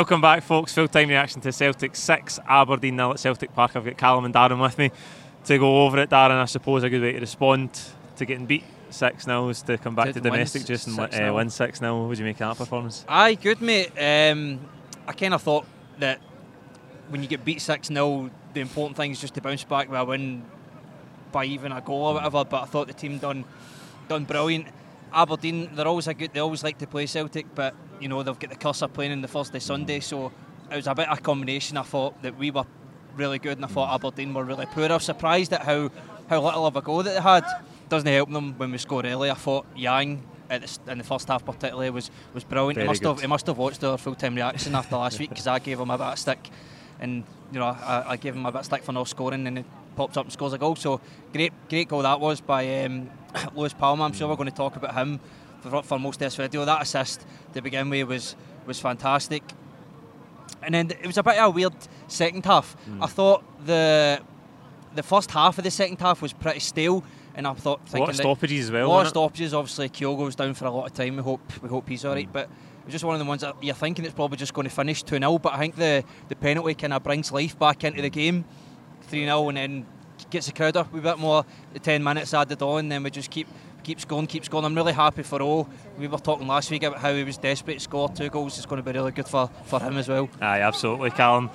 Welcome back, folks. Full time reaction to Celtic 6, Aberdeen nil at Celtic Park. I've got Callum and Darren with me to go over it. Darren, I suppose a good way to respond to getting beat 6 0 is to come back to, To domestic just and 6-0. uh, win 6 0. Would you make of that performance? Aye, good mate. Um, I kind of thought that when you get beat 6 0, the important thing is just to bounce back with a win by even a goal or whatever. But I thought the team done done brilliant. Aberdeen, they're always a good. They always like to play Celtic, but you know they've got the curse of playing in the Thursday Sunday, so it was a bit of a combination. I thought that we were really good, and I thought Aberdeen were really poor. I was surprised at how how little of a go that they had. Doesn't help them when we score early. I thought Yang in the first half particularly was was brilliant. Very he must good. have he must have watched our full time reaction after last week because I gave him a bit of stick, and you know I, I gave him a bit of stick for not scoring, and he pops up and scores a goal. So great great goal that was by um, Luis Palma. I'm sure we're going to talk about him for, for most of this video. That assist to begin with was was fantastic. And then it was a bit of a weird second half. Hmm. I thought the the first half of the second half was pretty stale, and I thought A lot thinking of stoppages as well. a lot of stoppages. Obviously, Kyogo was down for a lot of time. We hope we hope he's all right. Hmm. But it was just one of the ones that you're thinking it's probably just going to finish 2 0. But I think the, the penalty kind of brings life back into the game 3 0 and then gets the crowd up a bit more. The 10 minutes added on, then we just keep keeps going, keeps going. I'm really happy for O. We were talking last week about how he was desperate to score two goals. It's going to be really good for, for him as well. Aye, absolutely, Callum.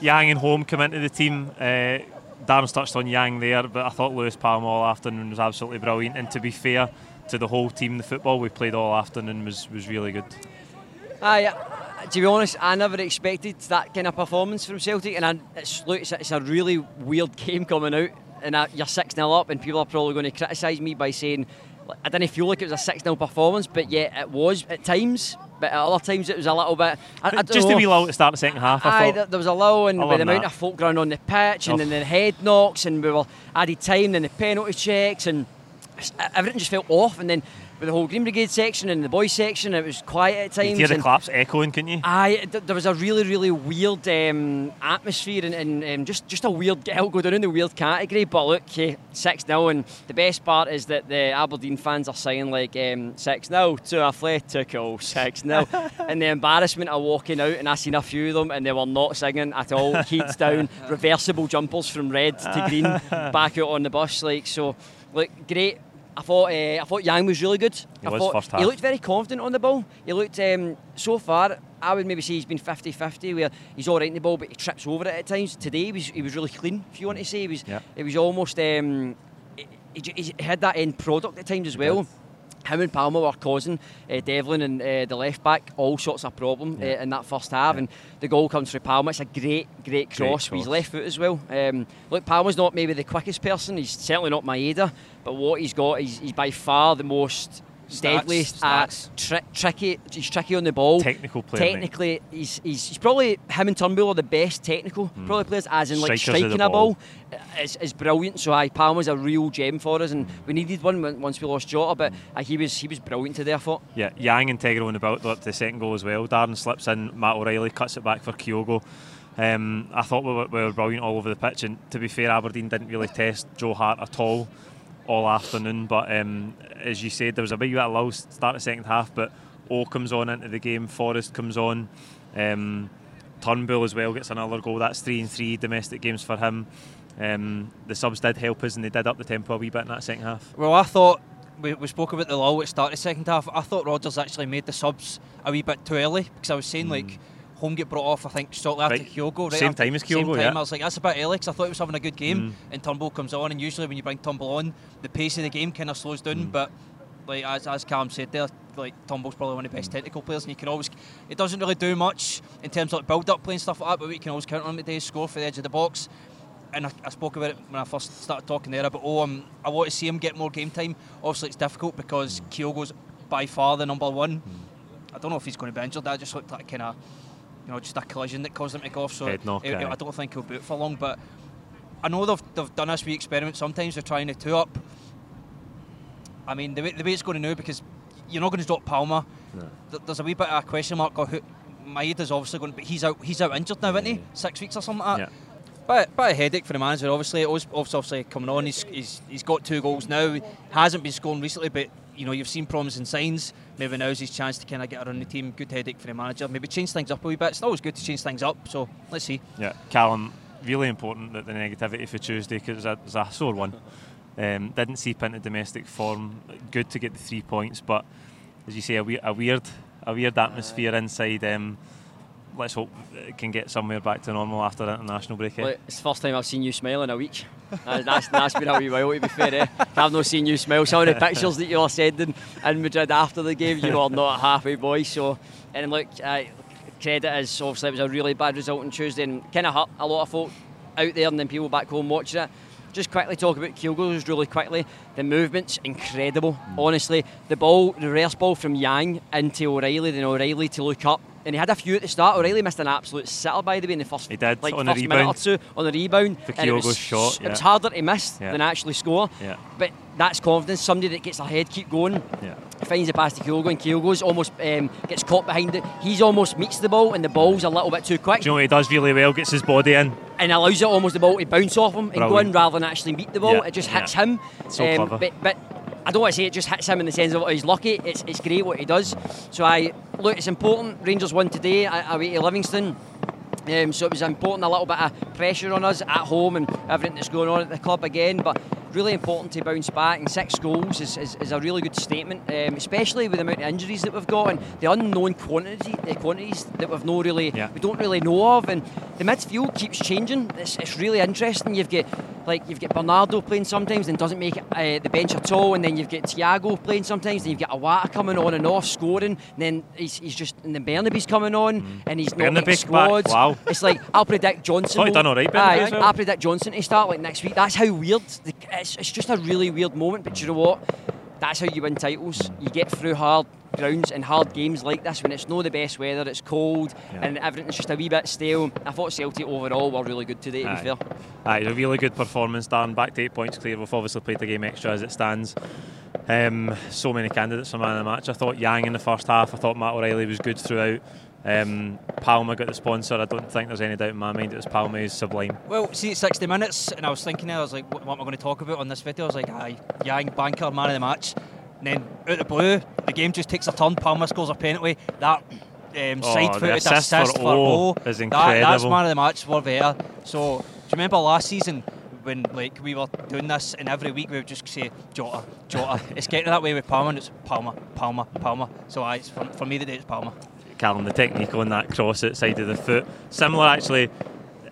Yang and Holm come into the team. Uh, Darren's touched on Yang there, but I thought Luis Palma all afternoon was absolutely brilliant. And to be fair to the whole team, the football we played all afternoon was, was really good. Aye, to be honest, I never expected that kind of performance from Celtic, and I, it's, look, it's, a, it's a really weird game coming out, and I, you're 6 0 up, and people are probably going to criticise me by saying I didn't feel like it was a 6 0 performance, but yet it was at times, but at other times it was a little bit. I, I Just know. a wee lull to start the second half, I Aye, thought. there, was a lull, and with the amount that. of folk running on the pitch, and Oh. then the head knocks, and we were added time, then the penalty checks, and everything just felt off. And then the whole Green Brigade section and the boys section, it was quiet at times. could hear the claps echoing, couldn't you? Aye, th- there was a really, really weird um, atmosphere and, and um, just, just a weird I'll go down in the weird category. But look, 6 0. And the best part is that the Aberdeen fans are saying, like, um, 6 0 to Atletico, 6 0. and the embarrassment of walking out, and I seen a few of them, and they were not singing at all. Heats down, reversible jumpers from red to green, back out on the bus. Like, so, look, great. I thought uh, I thought Yang was really good. He I was thought first he looked very confident on the ball. He looked um, so far. I would maybe say he's been 50-50 where he's all right in the ball, but he trips over it at times. Today he was he was really clean. If you want to say, he was Yeah. it was almost um, he, he- he had that end product at times as well. Him and Palma were causing uh, Devlin and uh, the left back all sorts of problem uh, in that first half, and the goal comes through Palma. It's a great, great cross with his cross. left foot as well. Um, look, Palma's not maybe the quickest person. He's certainly not Maeda, but what he's got, he's, he's by far the most Stats, deadly, uh, stats. tri- tricky. He's tricky on the ball. Technical player, mate. Technically, he's, he's, he's probably him and Turnbull are the best technical probably players, as in like. Strikers striking the a ball. ball. Is, is brilliant. So aye, Palma's a real gem for us, and we needed one once we lost Jota. But aye, he was he was brilliant today. I thought. Yeah, Yang integral in the build up to the second goal as well. Darren slips in, Matt O'Riley cuts it back for Kyogo. Um, I thought we were, we were brilliant all over the pitch, and to be fair, Aberdeen didn't really test Joe Hart at all all afternoon. But um, as you said, there was a bit of a lull start of second half, but O comes on into the game, Forrest comes on, um, Turnbull as well gets another goal. That's three and three domestic games for him. Um, the subs did help us, and they did up the tempo a wee bit in that second half. Well, I thought we, we spoke about the lull at start of the second half. I thought Rodgers actually made the subs a wee bit too early because I was saying like Holm get brought off. I think shortly after. Right. Kyogo. Right Same after- time as Same Kyogo, time. yeah. I was like, that's about Alex. I thought he was having a good game. Mm. And Turnbull comes on, and usually when you bring Turnbull on, the pace of the game kind of slows down. Mm. But like as, as Cam said there, like Turnbull's probably one of the best technical players, and you can always. It doesn't really do much in terms of like build up play and stuff like that, but we can always count on him today, score for the edge of the box. And I, I spoke about it when I first started talking there about oh, um, I want to see him get more game time. Obviously, it's difficult because Kyogo's by far the number one. I don't know if he's going to be injured. That just looked like kind of, you know, just a collision that caused him to go off. So Head knock, I- don't think he'll boot for long. But I know they've, they've done this wee experiment. Sometimes they're trying to two up. I mean, the way, the way it's going to now because you're not going to drop Palma. Th- There's a wee bit of a question mark on who. Maeda's obviously going, but he's out. He's out injured now, isn't he? Six weeks or something like that. Yeah. Bit, bit of headache for the manager, obviously. It was obviously coming on. He's, he's, he's got two goals now. Hasn't been scoring recently, but you know, you've seen promising signs. Maybe now's his chance to kind of get around the team. Good headache for the manager. Maybe change things up a wee bit. It's always good to change things up. So let's see. Yeah, Callum, really important that the negativity for Tuesday because it was a sore one. Um, didn't seep into domestic form. Good to get the three points, but as you say, a, we- a weird, a weird atmosphere inside. Um, let's hope it can get somewhere back to normal after the international break. eh? Like, it's the first time I've seen you smile in a week. That- that's, that's been a wee while, to be fair. Eh? I've not seen you smile. Some of the pictures that you were sending in Madrid after the game, you were not a happy boy. So, and look, uh, credit is obviously it was a really bad result on Tuesday and kind of hurt a lot of folk out there and then people back home watching it. Just quickly talk about Kyogo's really quickly. The movement's incredible, honestly. The ball, the reverse ball from Yang into O'Riley, then O'Riley to look up. And he had a few at the start. O'Riley missed an absolute sitter, by the way, in the first, He did, like, on the first minute or rebound. two on the rebound. For and it was, Kyogo's shot, It was harder to miss Yeah. than actually score. Yeah. But that's confidence. Somebody that gets ahead, keep going Yeah. finds the pass to Kyogo and Kyogo's almost um, gets caught behind it. He's almost meets the ball and the ball's a little bit too quick Do you know what he does really well? Gets his body in. and allows it almost the ball to bounce off him and go in rather than actually meet the ball. Yeah, It just yeah. hits him. So clever. But, but I don't want to say it just hits him in the sense of he's lucky. It's, it's great what he does. So I look, it's important. Rangers won today away to Livingston. Um, so it was important, a little bit of pressure on us at home and everything that's going on at the club again. But really important to bounce back, and six goals is, is, is a really good statement, um, especially with the amount of injuries that we've got and the unknown quantity, the quantities that we've no really, Yeah. we don't really know of. And the midfield keeps changing. It's, it's really interesting. You've got like you've got Bernardo playing sometimes and doesn't make uh, the bench at all, and then you've got Thiago playing sometimes, and you've got Iwata coming on and off scoring, and then he's, he's just and then Bernabei's coming on and he's not making Bernabei's back, wow. It's like I'll predict Johnson. Will- done all right, as well. I'll predict Johnson to start like next week. That's how weird. The, it's, it's just a really weird moment. But you know what? That's how you win titles. You get through hard grounds and hard games like this when it's not the best weather, it's cold, Yeah. and everything's just a wee bit stale. I thought Celtic overall were really good today. To Aye. be fair. Aye, a really good performance, Dan. Back to eight points clear. We've obviously played the game extra as it stands. Um, so many candidates for man of the match. I thought Yang in the first half. I thought Matt O'Riley was good throughout. Um, Palma got the sponsor. I don't think there's any doubt in my mind it was Palma. He's sublime. Well, see, it's 60 minutes, and I was thinking, I was like, what, what am I going to talk about on this video? I was like, aye, Yang, banker, man of the match. And then out the blue, the game just takes a turn. Palma scores a penalty. That um, Oh, side footed assist assist, for for O O is that- that's incredible. man of the match for there. So, do you remember last season? When like we were doing this, and every week we would just say Jota, Jota. it's getting that way with Palma, and it's Palma, Palma, Palma. So aye, it's for, for me today it's Palma. Callum, the technique on that cross outside of the foot. Similar, actually,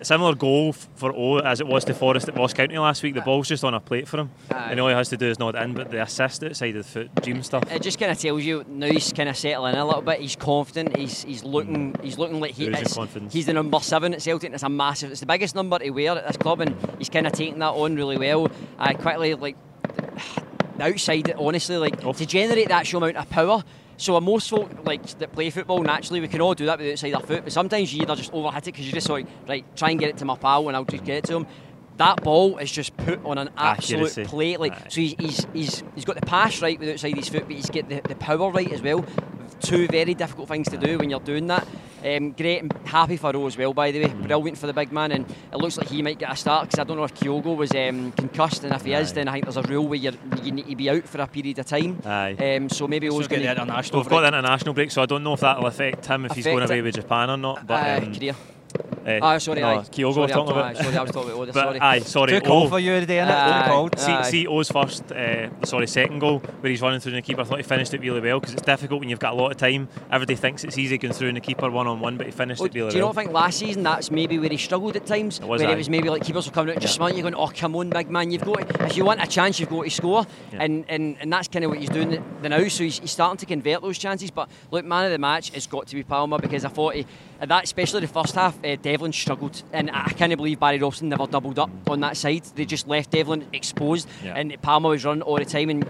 similar goal for O as it was to Forrest at Ross County last week. The ball's just on a plate for him, Aye. and all he has to do is nod in. But the assist outside of the foot, dream stuff. It just kind of tells you now he's kind of settling in a little bit. He's confident. He's he's looking he's looking like he is. He's the number seven at Celtic. And it's a massive. It's the biggest number to wear at this club, and he's kind of taking that on really well. I quickly like outside. Honestly, like Off. to generate that show amount of power. So most folk like that play football naturally, we can all do that with the outside our foot. But sometimes you either just overhit it because you just like right, try and get it to my pal, and I'll just get it to him. That ball is just put on an absolute Accuracy. plate. Like Aye. so, he's, he's he's he's got the pass right with outside his foot, but he's got the, the power right as well. Two very difficult things to do when you're doing that. Um, great and happy for O as well, by the way. Mm. Brilliant for the big man, and it looks like he might get a start because I don't know if Kyogo was um, concussed, and if he is, then I think there's a rule where you're, you need to be out for a period of time. Aye. Um, so maybe So Oh's get going the to international. We've got break. the international break, so I don't know if that'll affect him if he's going away it. with Japan or not. But uh, um, career. eh, Ah, sorry, no, aye. Kyogo sorry, was I'm talking talking- about. Sorry, I was talking about Oda. But Sorry. aye, sorry. Too cold O- for you today, innit? Aye. Too cold. See, Aye. see Oh's first, uh, sorry, second goal where he's running through the keeper. I thought he finished it really well because it's difficult when you've got a lot of time. Everybody thinks it's easy going through in the keeper one on one, but he finished Well, it really well. do you well. not think last season that's maybe where he struggled at times? It was, where aye. it was maybe like keepers were coming out and just smart you going, oh come on, big man, you've got to, if you want a chance, you've got to score, Yeah. and, and and that's kind of what he's doing the now. So he's, he's starting to convert those chances. But look, man of the match has got to be Palma because I thought he, that especially the first half, uh, Devlin struggled, and I can't believe Barry Robson never doubled up on that side. They just left Devlin exposed, Yeah. and Palma was running all the time, and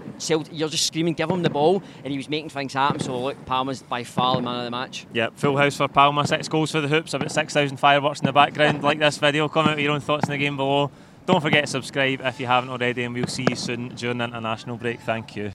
you're just screaming, give him the ball, and he was making things happen. So look, Palma's by far the man of the match. Yeah, full house for Palma, six goals for the hoops, about 6,000 fireworks in the background. like this video, comment with your own thoughts in the game below. Don't forget to subscribe if you haven't already, and we'll see you soon during the international break. Thank you.